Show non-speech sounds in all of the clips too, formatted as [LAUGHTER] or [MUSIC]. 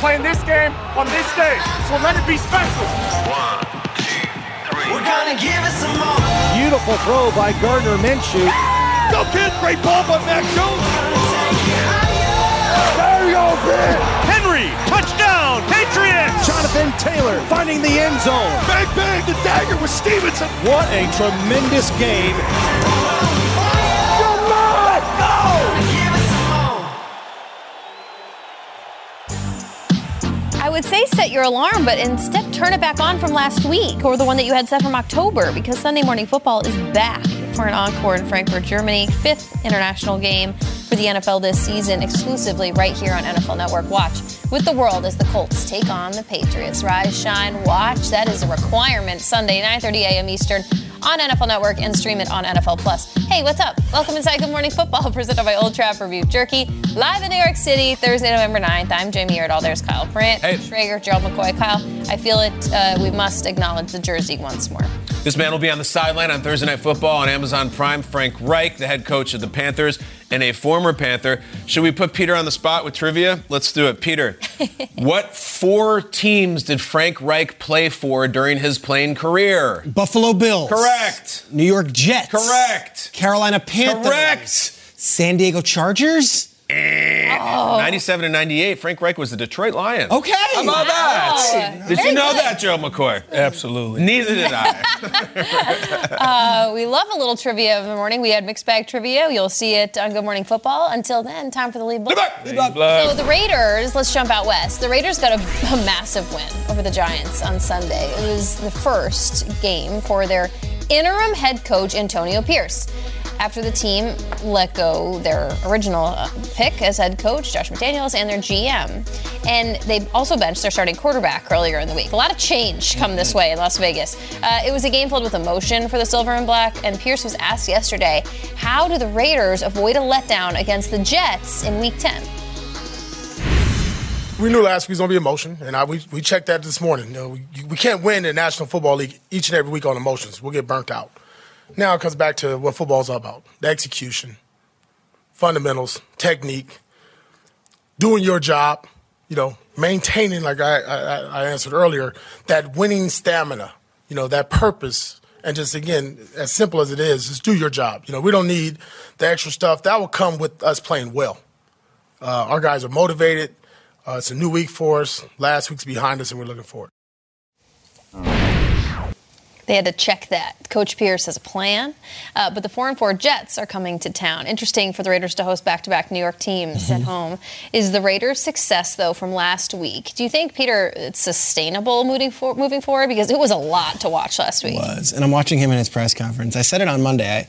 Playing this game on this day, so let it be special. We're gonna give it some more. Beautiful throw by Gardner Minshew. Go kid, great ball by Mac Jones. There you go, Pitt. Henry, touchdown, Patriots. Jonathan Taylor finding the end zone. Bang, bang, the dagger with Stevenson. What a tremendous game. Would say set your alarm, but instead turn it back on from last week or the one that you had set from October because Sunday Morning Football is back for an encore in Frankfurt, Germany. Fifth international game for the NFL this season, exclusively right here on NFL Network. Watch with the world as the Colts take on the Patriots. Rise, shine, watch. That is a requirement. Sunday, 9:30 a.m. Eastern on NFL Network and stream it on NFL Plus. Hey, what's up? Welcome inside Good Morning Football, [LAUGHS] presented by Old Trapper Beef Jerky, live in New York City, Thursday, November 9th. I'm Jamie Erdahl. There's Kyle Brandt, Hey. Schrager, Gerald McCoy. Kyle, I feel it. Uh, we must acknowledge the jersey once more. This man will be on the sideline on Thursday Night Football on Amazon Prime. Frank Reich, the head coach of the Panthers and a former Panther. Should we put Peter on the spot with trivia? Let's do it. Peter, [LAUGHS] what four teams did Frank Reich play for during his playing career? Buffalo Bills. Correct. New York Jets. Correct. Carolina Panthers. Correct. San Diego Chargers. 97 and 98, Frank Reich was the Detroit Lions. Okay. How about that? Did Very you know good. that, Joe McCoy? Absolutely. Neither did I. [LAUGHS] [LAUGHS] Uh, we love a little trivia of the morning. We had mixed bag trivia. You'll see it on Good Morning Football. Until then, time for the lead block. So the Raiders, let's jump out west. The Raiders got a, [LAUGHS] a massive win over the Giants on Sunday. It was the first game for their interim head coach Antonio Pierce. After the team let go their original uh, pick as head coach, Josh McDaniels, and their GM. And they also benched their starting quarterback earlier in the week. A lot of change come this way in Las Vegas. Uh, it was a game filled with emotion for the Silver and Black, and Pierce was asked yesterday, how do the Raiders avoid a letdown against the Jets in week 10? We knew last week was going to be emotion, and I, we, we checked that this morning. You know, we, we can't win the National Football League each and every week on emotions. We'll get burnt out. Now it comes back to what football's all about the execution, fundamentals, technique, doing your job, you know, maintaining, like I, I, I answered earlier, that winning stamina, you know, that purpose. And just again, as simple as it is, just do your job. You know, we don't need the extra stuff. That will come with us playing well. Uh, our guys are motivated. Uh, it's a new week for us. Last week's behind us, and we're looking forward. They had to check that. Coach Pierce has a plan, uh, but the four and four Jets are coming to town. Interesting for the Raiders to host back-to-back New York teams at home. Is the Raiders' success though from last week? Do you think Peter it's sustainable moving for, moving forward? Because it was a lot to watch last week. was. And I'm watching him in his press conference. I said it on Monday. I,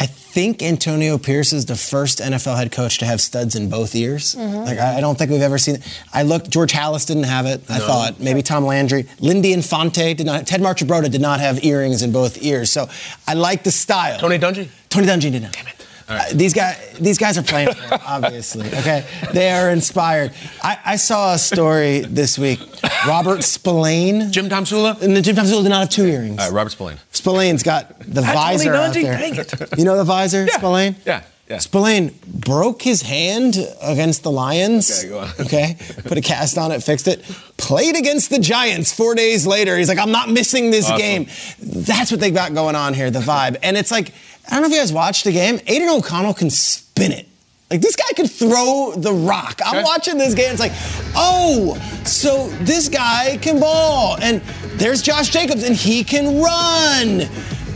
I think Antonio Pierce is the first NFL head coach to have studs in both ears. Mm-hmm. Like I, I don't think we've ever seen it. I looked. George Halas didn't have it. I thought maybe Tom Landry, Lindy Infante did not. Ted Marchibroda did not have earrings in both ears. So I like the style. Tony Dungy? Tony Dungy did not. Damn it. Uh, these guys, these guys are playing for it, obviously. Okay, they are inspired. I, I saw a story this week. Robert Spillane, Jim Tomsula? and the Jim Tomsula did not have two earrings. All right, Robert Spillane. Spillane's got the Tony visor out there. Dang it. You know the visor, Yeah. Spillane? Yeah, yeah. Spillane broke his hand against the Lions. Okay, go on. [LAUGHS] Okay, put a cast on it, fixed it. Played against the Giants four days later. He's like, I'm not missing this Awesome. game. That's what they got going on here, the vibe. And it's like, I don't know if you guys watched the game. Aidan O'Connell can spin it. Like this guy could throw the rock. I'm watching this game. It's like, oh, So this guy can ball. And there's Josh Jacobs, and he can run.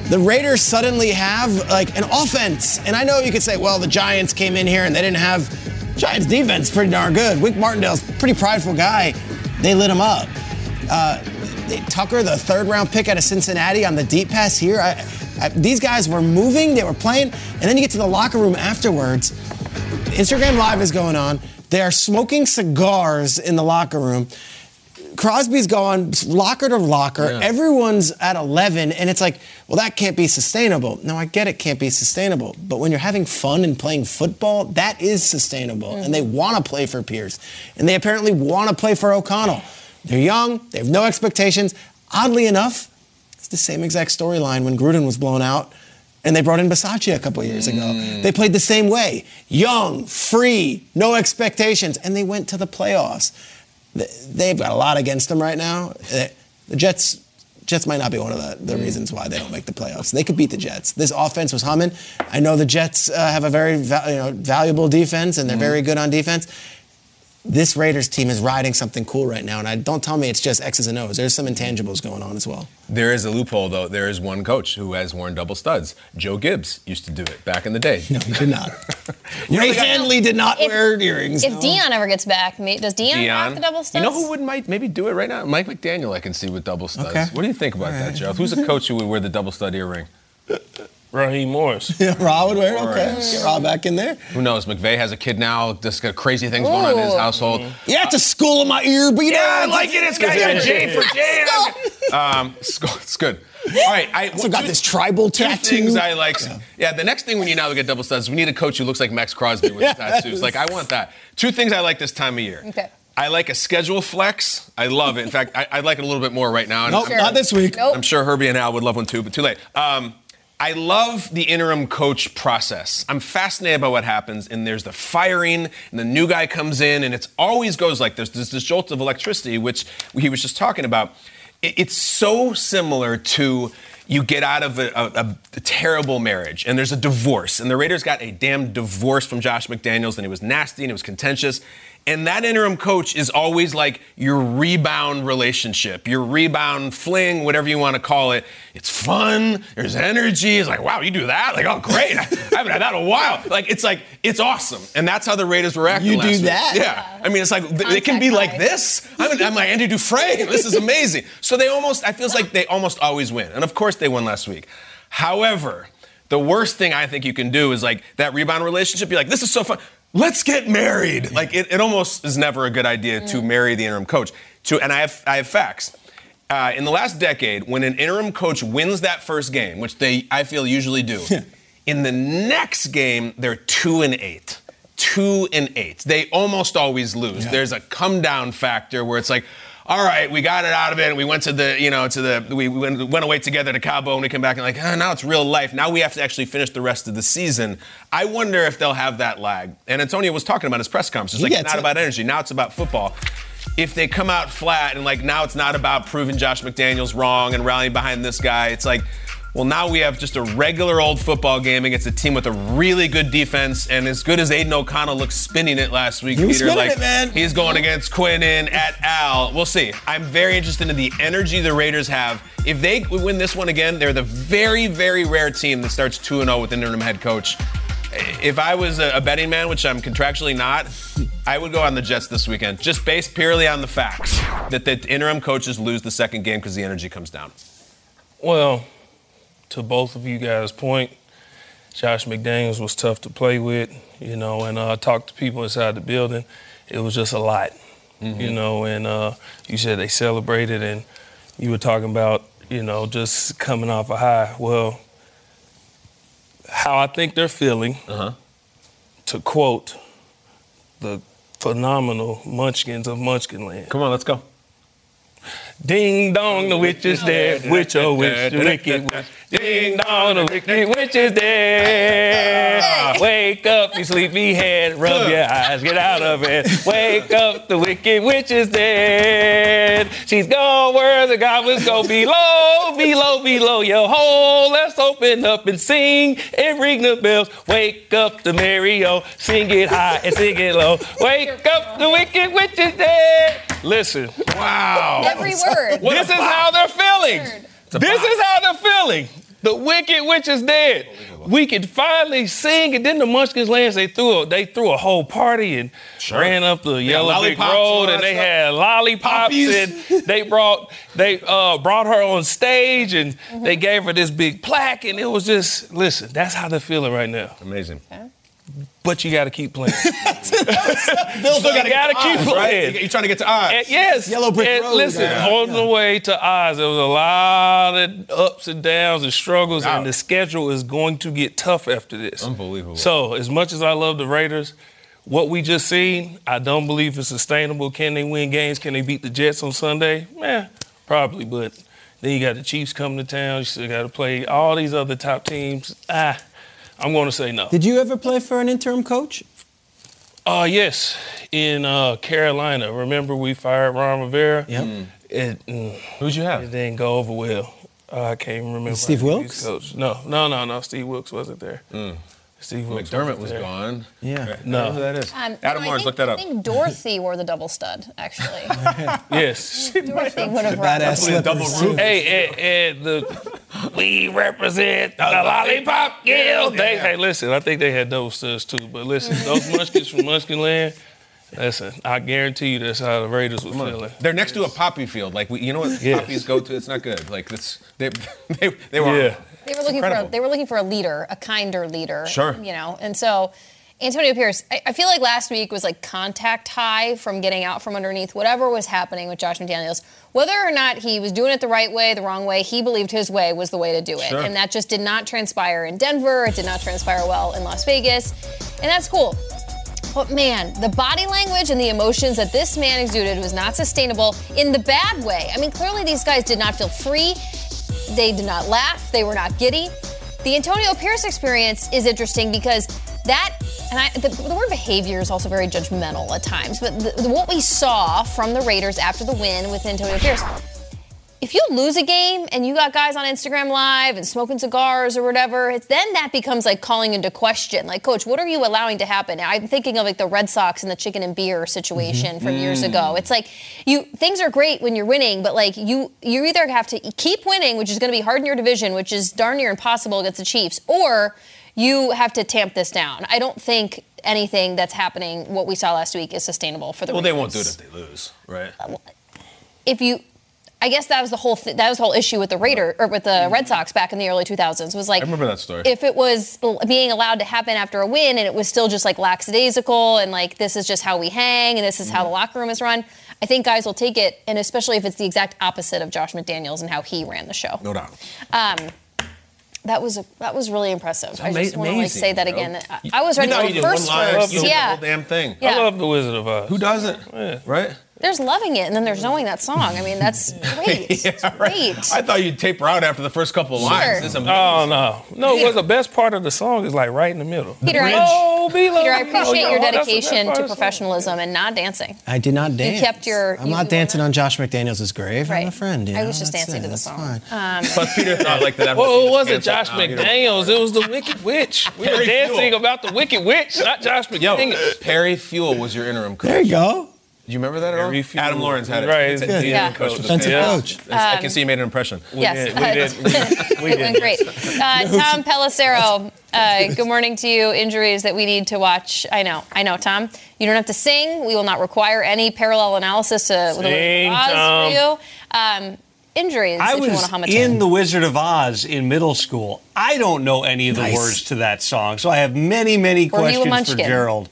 The Raiders suddenly have like an offense. And I know you could say, well, the Giants came in here and they didn't have Giants defense pretty darn good. Wink Martindale's pretty prideful guy. They lit him up. Uh, Tucker, the third round pick out of Cincinnati on the deep pass here. I, I, these guys were moving, they were playing, and then you get to the locker room afterwards. Instagram Live is going on. They are smoking cigars in the locker room. Crosby's going locker to locker. Yeah. Everyone's at 11, and it's like, well, that can't be sustainable. No, I get it can't be sustainable. But when you're having fun and playing football, that is sustainable. And they mm-hmm. want to play for Pierce. And they apparently want to play for O'Connell. They're young, they have no expectations. Oddly enough, it's the same exact storyline when Gruden was blown out. And they brought in Bisaccia a couple years ago. They played the same way. Young, free, no expectations. And they went to the playoffs. They've got a lot against them right now. Uh, The Jets Jets might not be one of the, the reasons why they don't make the playoffs. They could beat the Jets. This offense was humming. I know the Jets uh, have a very va- you know, valuable defense, and they're very good on defense. This Raiders team is riding something cool right now, and I don't tell me it's just X's and O's. There's some intangibles going on as well. There is a loophole, though. There is one coach who has worn double studs. Joe Gibbs used to do it back in the day. No, he did not. [LAUGHS] Ray Hanley did not If- wear earrings. If no. Dion ever gets back, may- does Dion, have Dion. the double studs? You know who would might maybe do it right now? Mike McDaniel, I can see with double studs. Okay. What do you think about that, Jeff? Who's a coach who would wear the double stud earring? [LAUGHS] Raheem Morris. [LAUGHS] Yeah, Raw would wear it. Okay, Morris. get Raw back in there. Who knows? McVay has a kid now. Just got crazy things going on in his Ooh. household. Yeah, it's a school in my ear, but you Yeah, I like it. It's got Yeah. Jane for Jane. [LAUGHS] Um, it's go- it's good. All right, I Also got two- this tribal two tattoo. things I like. Yeah. the next thing we need now to get double studs, we need a coach who looks like Maxx Crosby with [LAUGHS] Yes. tattoos. Like I want that. Two things I like this time of year. Okay. I like a schedule flex. I love it. In fact, I, I like it a little bit more right now. and Nope, I'm- not this week. Nope. I'm sure Herbie and Al would love one too, but too late. Um, I love the interim coach process. I'm fascinated by what happens, and there's the firing, and the new guy comes in, and it always goes like this. There's this jolt of electricity, which he was just talking about. It's so similar to you get out of a, a- a terrible marriage, and there's a divorce, and the Raiders got a damn divorce from Josh McDaniels, and it was nasty and it was contentious. And that interim coach is always like your rebound relationship, your rebound fling, whatever you want to call it. It's fun. There's energy. It's like, wow, you do that? Like, oh, great. I [LAUGHS] haven't had that in a while. Like, it's like, it's awesome. And that's how the Raiders were acting You last do week. that? Yeah. I mean, it's like, th- it can be Contact like this. I'm, I'm like Andy Dufresne. This is amazing. So they almost, I feels like they almost always win. And of course they won last week. However, the worst thing I think you can do is like that rebound relationship. You're like, this is so fun. Let's get married. Like it, it almost is never a good idea to marry the interim coach. To and I have I have facts. Uh, in the last decade, when an interim coach wins that first game, which they I feel usually do, [LAUGHS] in the next game they're two and eight. Two and eight. They almost always lose. There's a come down factor where it's like, all right, we got it out of it. And we went to the, you know, to the, we went, went away together to Cabo and we came back and like, oh, now it's real life. Now we have to actually finish the rest of the season. I wonder if they'll have that lag. And Antonio was talking about his press conference. It's like, it's not it. about energy. Now it's about football. If they come out flat and like now it's not about proving Josh McDaniels wrong and rallying behind this guy, it's like, well, now we have just a regular old football game against a team with a really good defense, and as good as Aidan O'Connell looked spinning it last week, He Peter, spinning like it, man. he's going against Quinn Quinnen at Al. We'll see. I'm very interested in the energy the Raiders have. If they win this one again, they're the very, very rare team that starts 2 0 with an interim head coach. If I was a a betting man, which I'm contractually not, I would go on the Jets this weekend, just based purely on the facts that the interim coaches lose the second game because the energy comes down. Well, to both of you guys' point, Josh McDaniels was tough to play with, you know, and uh, I talked to people inside the building. It was just a lot, you know, and uh, you said they celebrated, and you were talking about, you know, just coming off a high. Well, how I think they're feeling, to quote the phenomenal Munchkins of Munchkinland. Come on, let's go. Ding dong, the witch is dead. Witch, oh witch, the wicked witch. Ding dong, the wicked witch is dead. Wake up, you sleepy head. Rub your eyes, get out of bed. Wake up, the wicked witch is dead. She's gone where the goblins go below, below, below your hole. Let's open up and sing and ring the bells. Wake up the Mario, sing it high and sing it low. Wake up, the wicked witch is dead. Listen, Wow. Every word. this is how they're feeling. This is how they're feeling. The wicked witch is dead. We could finally sing, and then the Munchkins Lands they threw a, they threw a whole party and ran up the Yellow Brick lollipops and all Road, and they stuff. had lollipops, Poppies. and they brought they uh, brought her on stage, and they gave her this big plaque, and it was just listen. That's how they're feeling right now. Amazing. But you got to keep playing. [LAUGHS] Still gotta gotta keep keep playing. Right? You're trying to get to odds. And yes. Yellow Brick and Road, Listen, yeah. on the way to Oz, there was a lot of ups and downs and struggles, Wow. and the schedule is going to get tough after this. Unbelievable. So, as much as I love the Raiders, what we just seen, I don't believe it's sustainable. Can they win games? Can they beat the Jets on Sunday? Yeah, probably. But then you got the Chiefs coming to town. You still got to play all these other top teams. Ah, I'm going to say no. Did you ever play for an interim coach? Uh, yes, in uh, Carolina. Remember we fired Ron Rivera? Yep. It, mm, Who'd you have? it have? didn't go over well. Uh, I can't even remember. Steve how he's Wilks? Coach. No, no, no, no. Steve Wilks wasn't there. Steve Wilks McDermott wasn't was there. gone. Yeah. No. Who that is? Um, Adam no, I Lawrence, look that up. I think Dorothy wore the double stud, actually. [LAUGHS] Yes. Dorothy would have Badass Definitely a double slippers, roof. too. hey, and, and the we represent the lollipop guild. They, hey, listen, I think they had double studs too. But listen, those munchkins from Munchkin Land. Listen, I guarantee you that's how the Raiders were feeling. They're next to a poppy field. Like we, you know what Yes. poppies go to? It's not good. Like this, they, [LAUGHS] they, they were. Yeah. They were looking for a, they were looking for a leader, a kinder leader. Sure. You know, and so Antonio Pierce, I, I feel like last week was like contact high from getting out from underneath whatever was happening with Josh McDaniels. Whether or not he was doing it the right way, the wrong way, he believed his way was the way to do it. Sure. And that just did not transpire in Denver. It did not transpire well in Las Vegas. And that's cool. But man, the body language and the emotions that this man exuded was not sustainable in the bad way. I mean, clearly these guys did not feel free. They did not laugh. They were not giddy. The Antonio Pierce experience is interesting because that, and I, the, the word behavior is also very judgmental at times, but the, the- what we saw from the Raiders after the win with Antonio Pierce, if you lose a game and you got guys on Instagram Live and smoking cigars or whatever, it's, then that becomes like calling into question. Like, coach, what are you allowing to happen? I'm thinking of like the Red Sox and the chicken and beer situation from years mm-hmm. ago. It's like you things are great when you're winning, but like you you either have to keep winning, which is going to be hard in your division, which is darn near impossible against the Chiefs, or you have to tamp this down. I don't think anything that's happening, what we saw last week, is sustainable for the. Well, they won't do it if they lose, right? Uh, if you I guess that was the whole th- that was the whole issue with the Raider or with the Red Sox back in the early 2000s was like I remember that story. if it was being allowed to happen after a win and it was still just like lackadaisical and like this is just how we hang and this is how the locker room is run I think guys will take it and especially if it's the exact opposite of Josh McDaniels and how he ran the show No doubt. um, that was that was really impressive I just ama- want to like say that bro. again I, I was You ready thought to you go did first one line, first you did the yeah whole damn thing. Yeah. I love the Wizard of Oz. Who doesn't? Yeah. Right? There's loving it and then there's knowing that song I mean that's [LAUGHS] great Yeah, right. great I thought you'd taper out after the first couple of Sure. lines. This is amazing. Oh no, no! It was the best part of the song is like right in the middle. Peter, I- oh, be Peter, I loved. appreciate Oh, your yeah, that's the best dedication part to of the song. professionalism and not dancing. I did not dance. You kept your- I'm you- not dancing wanna- on Josh McDaniels' grave. I'm Right. a friend. you I was just That's dancing it. to the song. fine. Um, Plus, Peter thought like that. [LAUGHS] Well, it wasn't Josh thought, you know, McDaniels. It was the Wicked Witch. We were dancing about the Wicked Witch, not Josh Yo, McDaniels. Perry Fewell was your interim coach. There you go. Do you remember that at all? Perry Fewell. Adam Lawrence had it. Right, It's a he's good. DN Yeah. coach Defensive Panthers. coach. I can see you made an impression. yes, did, we did, [LAUGHS] we it did. went great. Uh, [LAUGHS] Tom Pelissero, uh, good morning to you. Injuries that we need to watch. I know, I know, Tom. You don't have to sing. We will not require any parallel analysis to the Wizard Sing, of Oz Tom. for you. Um, injuries, I if you want was to hum in. The Wizard of Oz in middle school. I don't know any of the Nice. words to that song, so I have many, many Were questions for? Gerald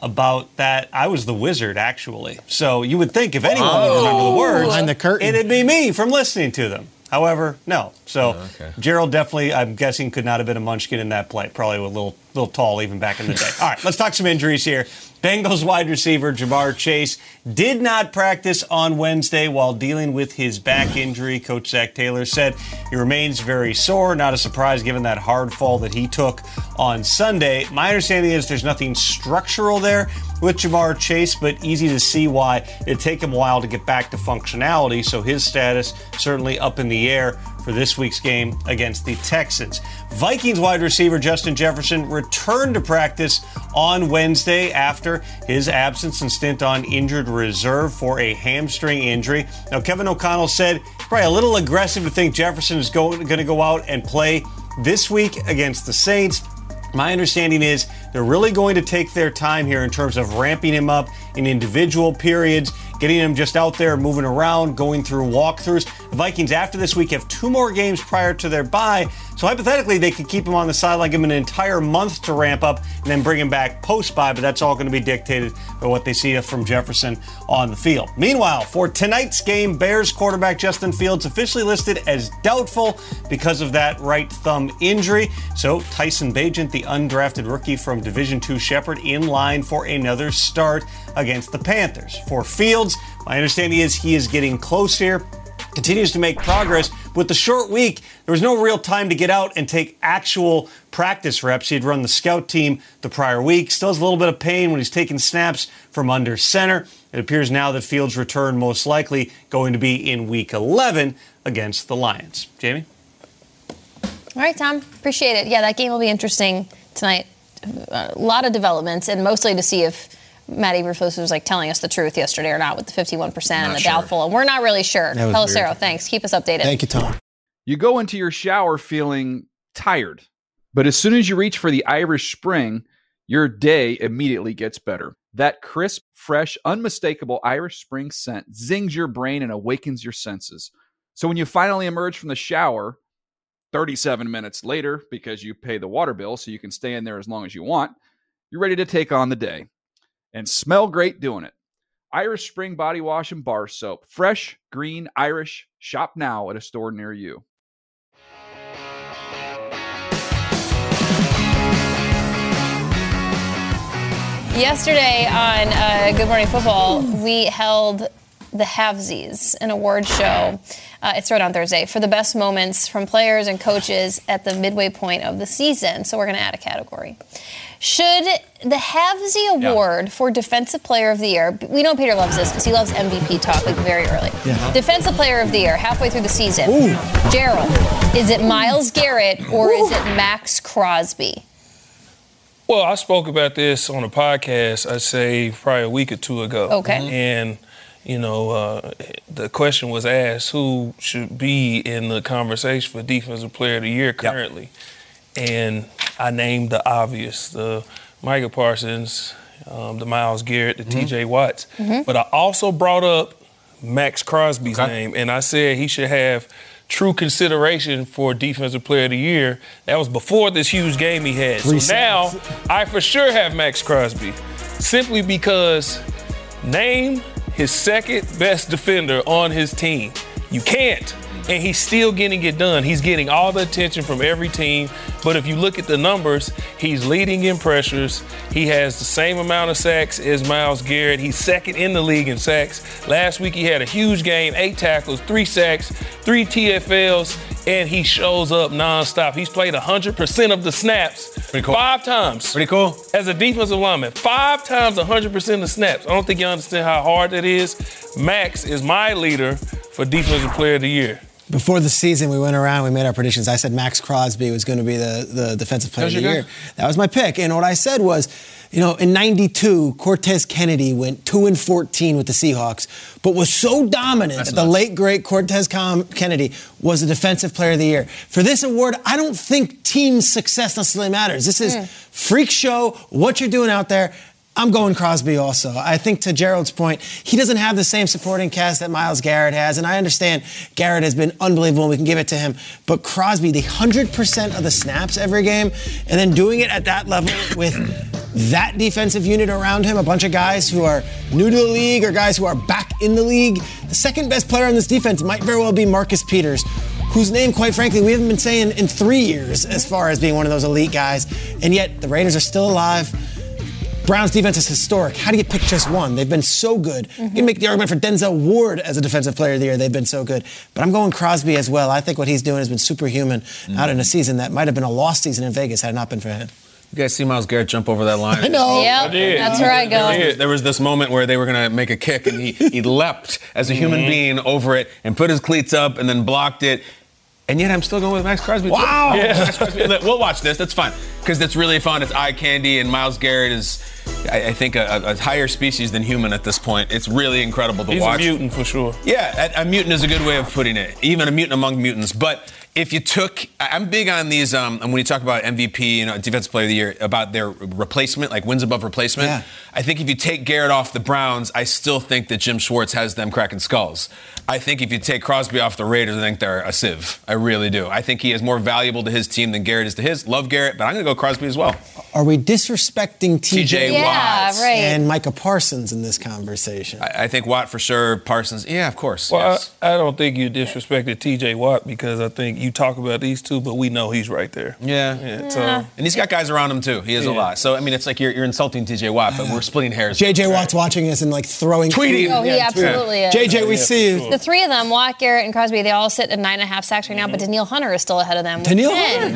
about that. I was the wizard, actually. So you would think if anyone would remember the words, Behind the curtain. it'd be me from listening to them. However, no. So Oh, okay. Gerald definitely, I'm guessing, could not have been a munchkin in that play. Probably a little, little tall even back in the day. All right, let's talk some injuries here. Bengals wide receiver Ja'Marr Chase did not practice on Wednesday while dealing with his back injury. Coach Zac Taylor said he remains very sore. Not a surprise given that hard fall that he took on Sunday. My understanding is there's nothing structural there with Ja'Marr Chase, but easy to see why it'd take him a while to get back to functionality. So his status certainly up in the air for this week's game against the Texans. Vikings wide receiver Justin Jefferson returned to practice on Wednesday after his absence and stint on injured reserve for a hamstring injury. Now, Kevin O'Connell said probably a little aggressive to think Jefferson is going to go out and play this week against the Saints. My understanding is they're really going to take their time here in terms of ramping him up in individual periods, getting him just out there, moving around, going through walkthroughs. The Vikings, after this week, have two more games prior to their bye. So hypothetically, they could keep him on the sideline, give him an entire month to ramp up, and then bring him back post bye. But that's all going to be dictated by what they see from Jefferson on the field. Meanwhile, for tonight's game, Bears quarterback Justin Fields officially listed as doubtful because of that right thumb injury. So Tyson Bagent, the undrafted rookie from Division II Shepherd, in line for another start against the Panthers. For Fields, my understanding is he is getting close here continues to make progress. With the short week, there was no real time to get out and take actual practice reps. He had run the scout team the prior week. Still has a little bit of pain when he's taking snaps from under center. It appears now that Fields' return most likely going to be in week 11 against the Lions. Jamie? All right, Tom. Appreciate it. Yeah, that game will be interesting tonight. A lot of developments, and mostly to see if Matt Eberflus was like telling us the truth yesterday or not with the 51% and the sure. doubtful. And we're not really sure. That was weird. Pelissero, thanks. Keep us updated. Thank you, Tom. You go into your shower feeling tired, but as soon as you reach for the Irish Spring, your day immediately gets better. That crisp, fresh, unmistakable Irish Spring scent zings your brain and awakens your senses. So when you finally emerge from the shower, 37 minutes later, because you pay the water bill so you can stay in there as long as you want, you're ready to take on the day and smell great doing it. Irish Spring Body Wash and Bar Soap. Fresh, green, Irish. Shop now at a store near you. Yesterday on uh, Good Morning Football, we held the Havesies, an award show. Uh, it's right on Thursday for the best moments from players and coaches at the midway point of the season. So we're going to add a category. Should the Havesy Award for Defensive Player of the Year? We know Peter loves this because he loves MVP talk like very early. Yeah. Defensive Player of the Year, halfway through the season. Gerald, is it Myles Garrett or is it Maxx Crosby? Well, I spoke about this on a podcast, I'd say probably a week or two ago. Okay. And, you know, uh, the question was asked who should be in the conversation for Defensive Player of the Year currently. And I named the obvious the Micah Parsons, um, the Myles Garrett, the TJ Watts. But I also brought up Maxx Crosby's name, and I said he should have true consideration for Defensive Player of the Year. That was before this huge game he had. So Three now I for sure have Maxx Crosby, simply because name his second best defender on his team. You can't. And he's still getting it done. He's getting all the attention from every team. But if you look at the numbers, he's leading in pressures. He has the same amount of sacks as Myles Garrett. He's second in the league in sacks. Last week he had a huge game, eight tackles, three sacks, three TFLs, and he shows up nonstop. He's played 100% of the snaps cool. five times Pretty cool. as a defensive lineman. Five times 100% of the snaps. I don't think you understand how hard that is. Maxx is my leader for Defensive Player of the Year. Before the season, we went around, we made our predictions. I said Maxx Crosby was going to be the, the defensive player of the year. guy? That was my pick. And what I said was, you know, in 92, Cortez Kennedy went 2 and 14 with the Seahawks, but was so dominant That's that the late, great Cortez Com- Kennedy was the defensive player of the year. For this award, I don't think team success necessarily matters. This is hmm. freak show, what you're doing out there. I'm going Crosby also. I think to Gerald's point, he doesn't have the same supporting cast that Myles Garrett has. And I understand Garrett has been unbelievable and we can give it to him. But Crosby, the 100% of the snaps every game, and then doing it at that level with that defensive unit around him, a bunch of guys who are new to the league or guys who are back in the league. The second best player on this defense might very well be Marcus Peters whose name, quite frankly, we haven't been saying in three years as far as being one of those elite guys. And yet the Raiders are still alive. Browns defense is historic. How do you pick just one? They've been so good. You can make the argument for Denzel Ward as a defensive player of the year. They've been so good. But I'm going Crosby as well. I think what he's doing has been superhuman mm-hmm. out in a season that might have been a lost season in Vegas had it not been for him. You guys see Myles Garrett jump over that line? [LAUGHS] I know. Yep, did. that's where I go. There was this moment where they were going to make a kick, and he, he leapt as a human mm-hmm. being over it and put his cleats up and then blocked it. And yet I'm still going with Maxx Crosby. Wow. Yeah, Maxx Crosby. We'll watch this. That's fine. Because it's really fun. It's eye candy. And Myles Garrett is, I, I think, a, a higher species than human at this point. It's really incredible to He's watch. a mutant for sure. Yeah, a, a mutant is a good way of putting it. Even a mutant among mutants. But if you took, I- I'm big on these. Um, and when you talk about MVP, you know, Defensive Player of the Year, about their replacement, like wins above replacement. Yeah. I think if you take Garrett off the Browns, I still think that Jim Schwartz has them cracking skulls. I think if you take Crosby off the Raiders, I think they're a sieve. I really do. I think he is more valuable to his team than Garrett is to his. Love Garrett, but I'm going to go Crosby as well. Are we disrespecting TJ, TJ Yeah, Watts. right. and Micah Parsons in this conversation? I, I think Watt for sure. Parsons, yeah, of course. Well, yes. I, I don't think you disrespected T.J. Watt because I think you talk about these two, but we know he's right there. yeah. Yeah, so And he's got guys around him too. He has a lot. So I mean, it's like you're, you're insulting TJ Watt, but we're splitting hairs. JJ Watt's watching us and like throwing Tweeting. Oh, he absolutely is. JJ, we see you. The three of them, Watt, Garrett, and Crosby, they all sit at nine and a half sacks right now, but Danielle Hunter is still ahead of them. with Danielle Hunter?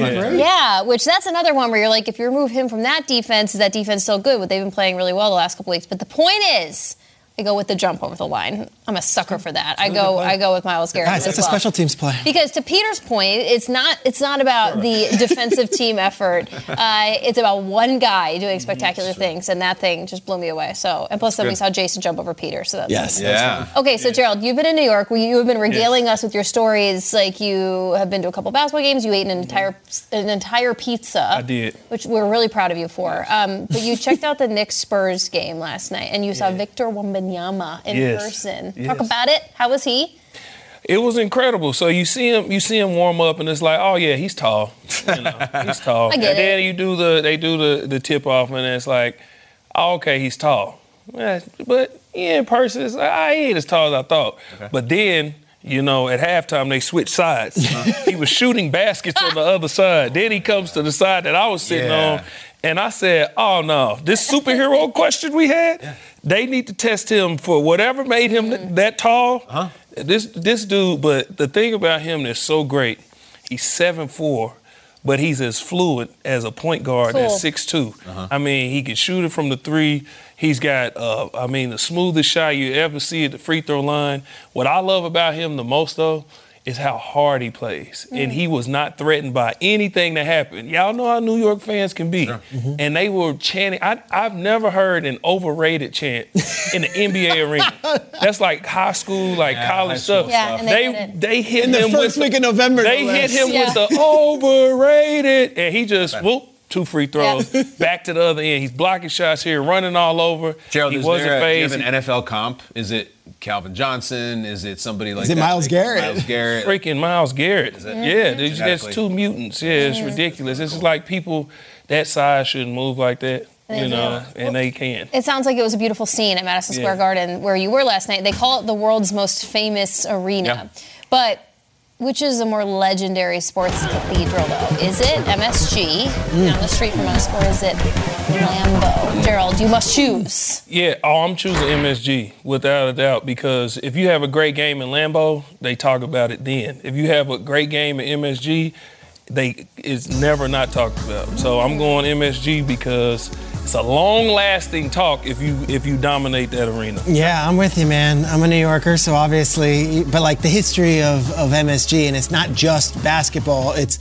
Like, yeah, which that's another one where you're like, if you remove him from that defense, is that defense still good? But they've been playing really well the last couple weeks. But the point is, I go with the jump over the line. I'm a sucker for that. I go, I go with Myles Garrett. Guys, as that's a special teams play. Because to Peter's point, it's not it's not about the [LAUGHS] defensive team effort. Uh, it's about one guy doing spectacular things, and that thing just blew me away. So, and plus, then we saw Jason jump over Peter. So that's Yes. Yeah. Okay, so Gerald, you've been in New York. You have been regaling us with your stories. Like you have been to a couple basketball games. You ate an entire an entire pizza. I did. which we're really proud of you for. Um, but you [LAUGHS] checked out the Knicks Spurs game last night, and you saw Victor Wembanyama in Yes. person. Yes. Talk about it. How was he? It was incredible. So you see him, you see him warm up, and it's like, oh yeah, he's tall. You know, he's [LAUGHS] tall. I get and then it. you do the, they do the the tip off, and it's like, oh, okay, he's tall. But yeah, in person, it's like, he ain't as tall as I thought. But then. You know, at halftime they switched sides. Uh-huh. he was shooting baskets on the other side. Then he comes to the side that I was sitting Yeah. on, and I said, "Oh no, this superhero question we had, they need to test him for whatever made him th- that tall. This this dude, but the thing about him that's so great, he's seven four, but he's as fluid as a point guard Cool. that's six I mean, he can shoot it from the three. He's got, uh, I mean, the smoothest shot you ever see at the free throw line. What I love about him the most, though, is how hard he plays. And mm. he was not threatened by anything that happened. Y'all know how New York fans can be. Mm-hmm. And they were chanting. I, I've never heard an overrated chant in the NBA [LAUGHS] arena. That's like high school, like college stuff. Yeah, and they they, did they hit In the him first with week of November, They no hit less. him Yeah. with the overrated, and he just whoop. Two free throws, [LAUGHS] back to the other end. He's blocking shots here, running all over. Gerald, he is wasn't there a, do you phased. have an NFL comp? Is it Calvin Johnson? Is it somebody like is it that? Myles Garrett? Myles Garrett. freaking Myles Garrett. it? Yeah, there's, there's two mutants. Yeah, it's ridiculous. It's just like people that size shouldn't move like that, you know, do. and they can. It sounds like it was a beautiful scene at Madison Square Yeah. Garden where you were last night. They call it the world's most famous arena. But which is a more legendary sports cathedral, though? Is it MSG down the street from us, or is it Lambeau? Gerald, you must choose. Yeah, oh, I'm choosing MSG without a doubt because if you have a great game in Lambeau, they talk about it then. If you have a great game in MSG, they it's never not talked about. So I'm going MSG because it's a long-lasting talk if you if you dominate that arena. Yeah, I'm with you, man. I'm a New Yorker, so obviously, but like the history of, of MSG, and it's not just basketball, it's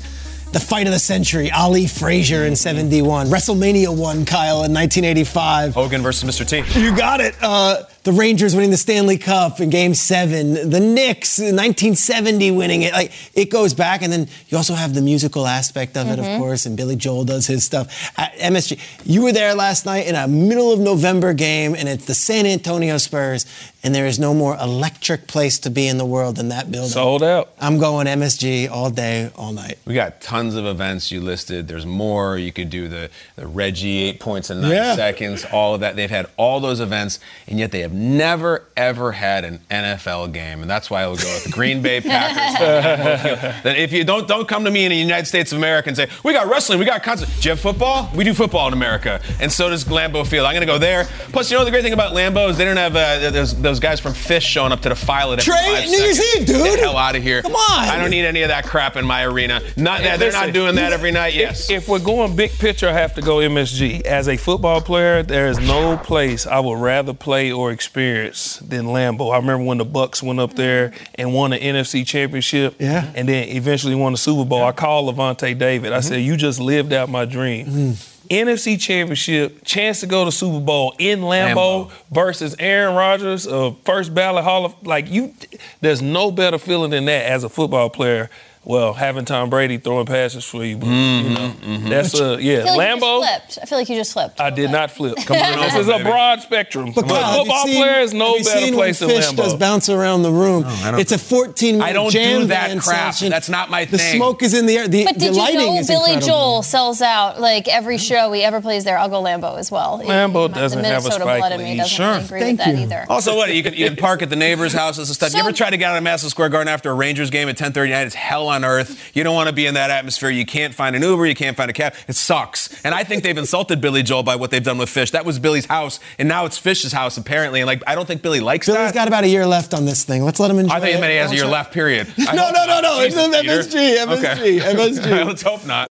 the fight of the century, Ali Frazier in 71, WrestleMania 1, Kyle, in 1985. Hogan versus Mr. T. You got it. Uh, the Rangers winning the Stanley Cup in Game Seven. The Knicks in 1970 winning it. Like it goes back, and then you also have the musical aspect of it, of mm-hmm. course. And Billy Joel does his stuff. At MSG, you were there last night in a middle of November game, and it's the San Antonio Spurs. And there is no more electric place to be in the world than that building. Sold out. I'm going MSG all day, all night. We got tons of events you listed. There's more. You could do the, the Reggie eight points in nine Yeah. seconds, all of that. They've had all those events, and yet they have never, ever had an NFL game. And that's why I would go with the Green Bay Packers. [LAUGHS] then if you don't don't come to me in the United States of America and say, we got wrestling, we got concert. Do you have football? We do football in America. And so does Lambeau Field. I'm going to go there. Plus, you know the great thing about Lambeau is they don't have uh, those, those guys from Phish showing up to the file at every Trey, five New Year's. Eve, dude. Get the hell out of here. Come on. I don't need any of that crap in my arena. Not that they're not doing that every night. Yes. If, if we're going big picture, I have to go MSG. As a football player, there is no place I would rather play or experience than Lambeau. I remember when the Bucs went up there and won the NFC Championship, Yeah. and then eventually won the Super Bowl. I called Lavonte David. I Mm-hmm. said, "You just lived out my dream." Mm. NFC Championship, chance to go to Super Bowl in Lambeau, versus Aaron Rodgers, uh, first ballot Hall of like you. There's no better feeling than that as a football player. Well, having Tom Brady throwing passes for you, but, you mm-hmm, know, mm-hmm. that's a yeah. I feel like you just flipped. I feel like you just flipped. I did not flip. Come on [LAUGHS] this is a broad spectrum. But, Kyle, have you football seen- players no have you better seen place than when Phish does bounce around the room. I don't- it's a 14 minute I don't jam do that crap. session. That's not my thing. The smoke is in the air. The, But did the you lighting know Billy. Joel sells out like every show he ever plays there? I'll go Lambeau as well. Lambeau The doesn't have a Minnesota Spike blood in me doesn't Sure. agree Thank with that you. either. Also, what you can you can park at the neighbor's houses and stuff. you ever try to get out of Madison Square Garden after a Rangers game at 10:30 night? It's hell on earth. You don't want to be in that atmosphere. You can't find an Uber. You can't find a cab. It sucks. And I think they've insulted Billy Joel by what they've done with Phish. That was Billy's house, and now it's Phish's house apparently. And like, I don't think Billy likes Billy's that. Billy's got about a year left on this thing. Let's let him enjoy I think it. he has a year left. Period. [LAUGHS] I No, no, no, no. It's Jesus, an Peter. MSG, MSG, MSG. Let's hope not.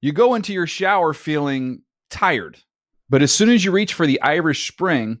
You go into your shower feeling tired, but as soon as you reach for the Irish Spring,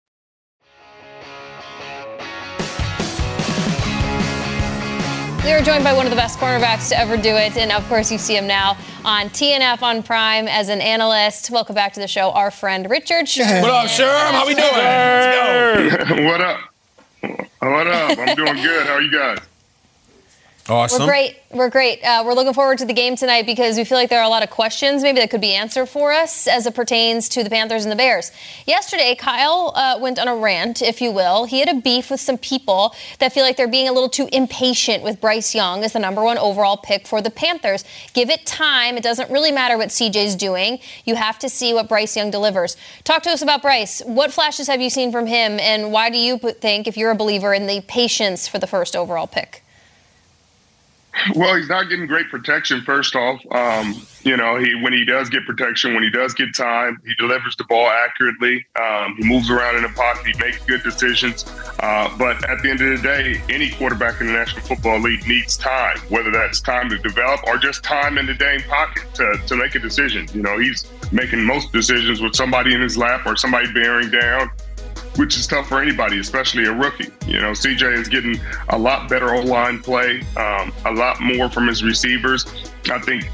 We are joined by one of the best cornerbacks to ever do it. And of course, you see him now on TNF on Prime as an analyst. Welcome back to the show, our friend Richard Sherman. What up, Sherm? How we doing? Let's go. [LAUGHS] what up? What up? I'm doing good. How are you guys? Awesome. We're great. We're great. Uh, we're looking forward to the game tonight because we feel like there are a lot of questions maybe that could be answered for us as it pertains to the Panthers and the Bears. Yesterday, Kyle uh, went on a rant, if you will. He had a beef with some people that feel like they're being a little too impatient with Bryce Young as the number one overall pick for the Panthers. Give it time. It doesn't really matter what CJ's doing. You have to see what Bryce Young delivers. Talk to us about Bryce. What flashes have you seen from him, and why do you think, if you're a believer, in the patience for the first overall pick? Well, he's not getting great protection. First off, um, you know, he when he does get protection, when he does get time, he delivers the ball accurately. Um, he moves around in the pocket. He makes good decisions. Uh, but at the end of the day, any quarterback in the National Football League needs time, whether that's time to develop or just time in the dang pocket to, to make a decision. You know, he's making most decisions with somebody in his lap or somebody bearing down which is tough for anybody, especially a rookie. You know, CJ is getting a lot better O line play, um, a lot more from his receivers. I think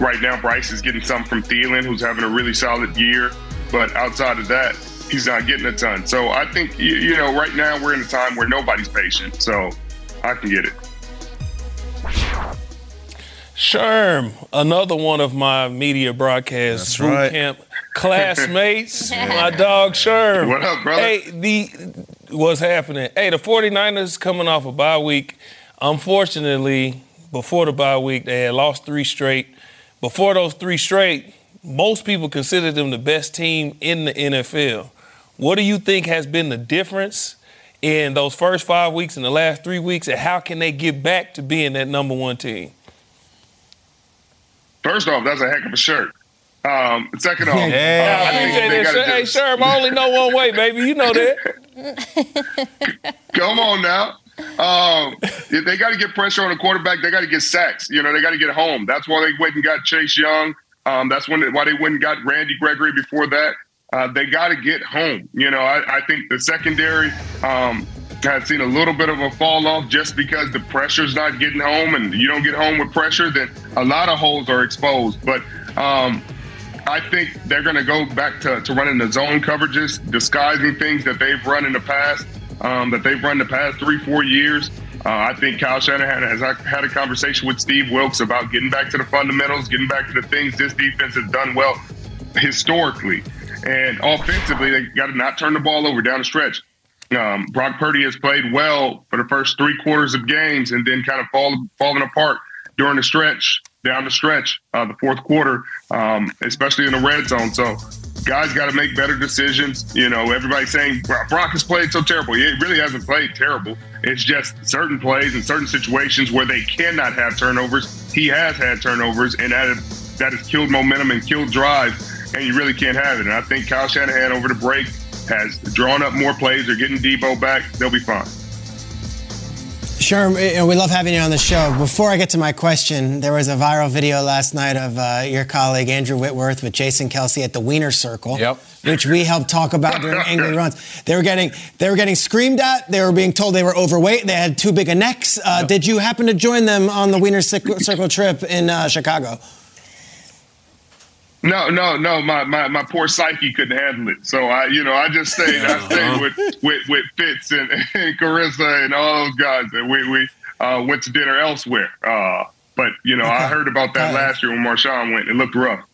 right now Bryce is getting some from Thielen, who's having a really solid year. But outside of that, he's not getting a ton. So I think, you, you know, right now we're in a time where nobody's patient. So I can get it. Sherm, another one of my media broadcasts. That's boot right. camp classmates. [LAUGHS] my dog Sherm. What up, brother? Hey, the what's happening? Hey, the 49ers coming off a bye week. Unfortunately, before the bye week, they had lost three straight. Before those three straight, most people consider them the best team in the NFL. What do you think has been the difference in those first five weeks and the last three weeks, and how can they get back to being that number one team? First off, that's a heck of a shirt. Um, second off, uh, Yeah, I I think appreciate they gotta hey, just- sir, I only know one way, baby. You know that. Come on now. Um, they got to get pressure on the quarterback. They got to get sacks. You know, they got to get home. That's why they went and got Chase Young. Um, that's when why they went and got Randy Gregory before that. Uh, they got to get home. You know, I, I think the secondary um, has seen a little bit of a fall off just because the pressure's not getting home, and you don't get home with pressure, then a lot of holes are exposed. But um, I think they're going to go back to, to running the zone coverages, disguising things that they've run in the past, um, that they've run the past three, four years. Uh, I think Kyle Shanahan has had a conversation with Steve Wilks about getting back to the fundamentals, getting back to the things this defense has done well historically. And offensively, they got to not turn the ball over down the stretch. Um, Brock Purdy has played well for the first three quarters of games and then kind of fall, falling apart during the stretch, down the stretch, uh, the fourth quarter, um, especially in the red zone. So guys got to make better decisions. You know, everybody's saying Brock has played so terrible. He really hasn't played terrible. It's just certain plays and certain situations where they cannot have turnovers. He has had turnovers, and that has, that has killed momentum and killed drive, and you really can't have it. And I think Kyle Shanahan over the break has drawn up more plays. They're getting Deebo back. They'll be fine. Know, we love having you on the show. Before I get to my question, there was a viral video last night of uh, your colleague Andrew Whitworth with Jason Kelce at the Wiener Circle, Yep. which we helped talk about during Angry Runs. They were getting they were getting screamed at. They were being told they were overweight. They had too big a necks. Uh, Did you happen to join them on the Wiener Circle trip in uh, Chicago? No, no, no. My, my, my poor psyche couldn't handle it. So I, you know, I just stayed. I stayed with with, with Fitz and, [LAUGHS] and Carissa and all those guys, and we we uh, went to dinner elsewhere. Uh, but you know, I heard about that last year when Marshawn went. It looked rough.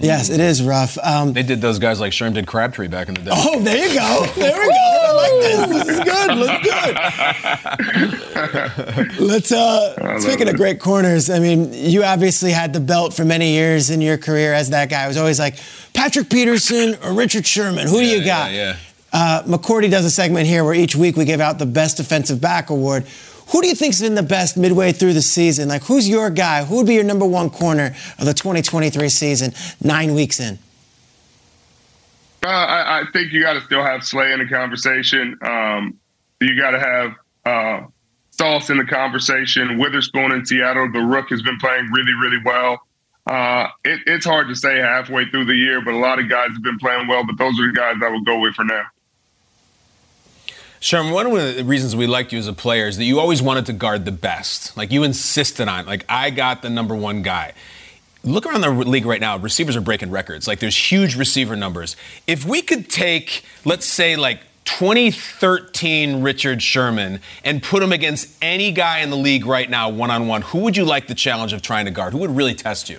Yes, it is rough. Um, They did those guys like Sherm did Crabtree back in the day. oh, there you go. There we go. I like this. This is good. Looks good. [LAUGHS] Let's. Uh, speaking of great corners, I mean, you obviously had the belt for many years in your career as that guy. It was always like Patrick Peterson or Richard Sherman. Who do you got? Yeah, Uh, McCourty does a segment here where each week we give out the best defensive back award. Who do you think's been the best midway through the season? Like, who's your guy? Who would be your number one corner of the 2023 season, nine weeks in? Uh, I, I think you got to still have Slay in the conversation. Um, you got to have uh, Sauce in the conversation. Witherspoon in Seattle, the Rook has been playing really, really well. Uh, it, it's hard to say halfway through the year, but a lot of guys have been playing well. But those are the guys I would go with for now. Sherman, one of the reasons we liked you as a player is that you always wanted to guard the best. Like you insisted on, like I got the number one guy. Look around the league right now. Receivers are breaking records. Like there's huge receiver numbers. If we could take, let's say, like 2013 Richard Sherman and put him against any guy in the league right now, one on one, who would you like the challenge of trying to guard? Who would really test you?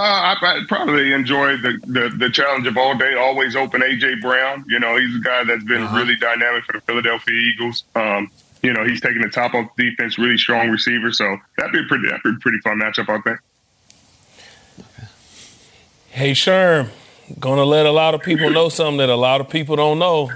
Uh, I, I probably enjoyed the, the the challenge of all day, always open AJ Brown. You know, he's a guy that's been really dynamic for the Philadelphia Eagles. Um, you know, he's taking the top off defense, really strong receiver. So that'd be a pretty, that'd be a pretty fun matchup, I think. Hey, Sherm, gonna let a lot of people know something that a lot of people don't know.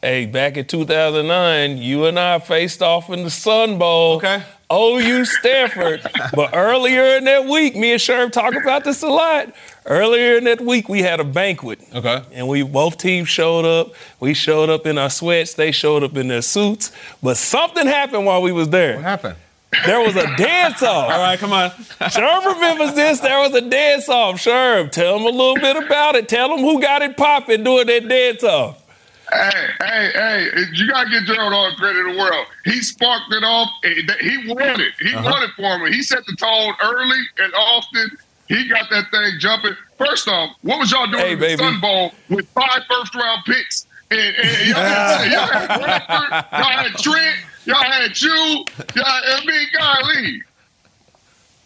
Hey, back in 2009, you and I faced off in the Sun Bowl. Okay. OU Stanford. but earlier in that week, me and Sherm talk about this a lot. Earlier in that week, we had a banquet. Okay. And we both teams showed up. We showed up in our sweats. They showed up in their suits. But something happened while we was there. What happened? There was a dance off. All right, come on. Sherm remembers this. There was a dance off. Sherm, tell them a little bit about it. Tell them who got it popping doing that dance off. Hey, hey, hey! You gotta get Gerald all the credit in the world. He sparked it off. He won it. He Uh-huh. won it for me. He set the tone early and often. He got that thing jumping. First off, what was y'all doing Hey, in the baby. Sun Bowl with five first round picks? And, and y'all, had, [LAUGHS] y'all had Bradford, y'all had Trent, y'all had you, y'all had me, golly.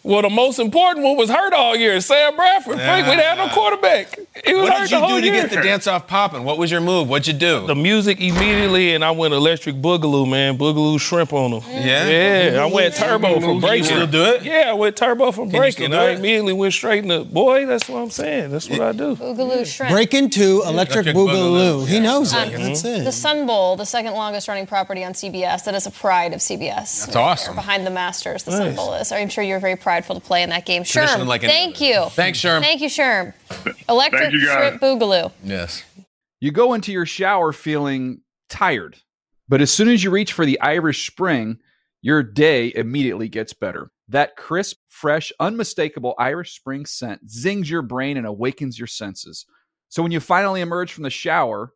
Well, the most important one was hurt all year. Sam Bradford. Frank, we didn't have no quarterback. He was What hurt did the you whole do to year. get the dance off popping? What was your move? What'd you do? The music immediately, and I went electric boogaloo, man. Boogaloo shrimp on them. Yeah? Yeah, I went turbo from breaking. You breaking. still do it? Yeah, I went turbo from Can you still breaking. do I it? immediately went straight in the boy. That's what I'm saying. That's what I do. Boogaloo shrimp. Break into Electric Electric Boogaloo. Boogaloo. He knows Um, it. That's it. The Sun Bowl, the second longest running property on CBS, that is a pride of CBS. That's awesome. Behind the Masters, the Sun Bowl is. I'm sure you're very prideful to play in that game. Tradition Sherm, like any thank you. Thanks, Sherm. Thank you, Sherm. [LAUGHS] Electric Thank you, guys. shrimp boogaloo. Yes. You go into your shower feeling tired, but as soon as you reach for the Irish Spring, your day immediately gets better. That crisp, fresh, unmistakable Irish Spring scent zings your brain and awakens your senses. So when you finally emerge from the shower,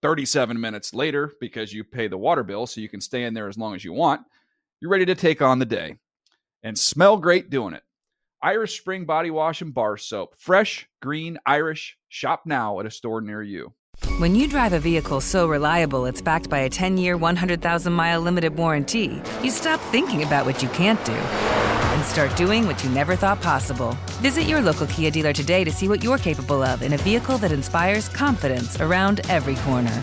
37 minutes later, because you pay the water bill so you can stay in there as long as you want, you're ready to take on the day and smell great doing it. Irish Spring Body Wash and Bar Soap. Fresh, green, Irish. Shop now at a store near you. When you drive a vehicle so reliable it's backed by a 10 year, 100,000 mile limited warranty, you stop thinking about what you can't do and start doing what you never thought possible. Visit your local Kia dealer today to see what you're capable of in a vehicle that inspires confidence around every corner.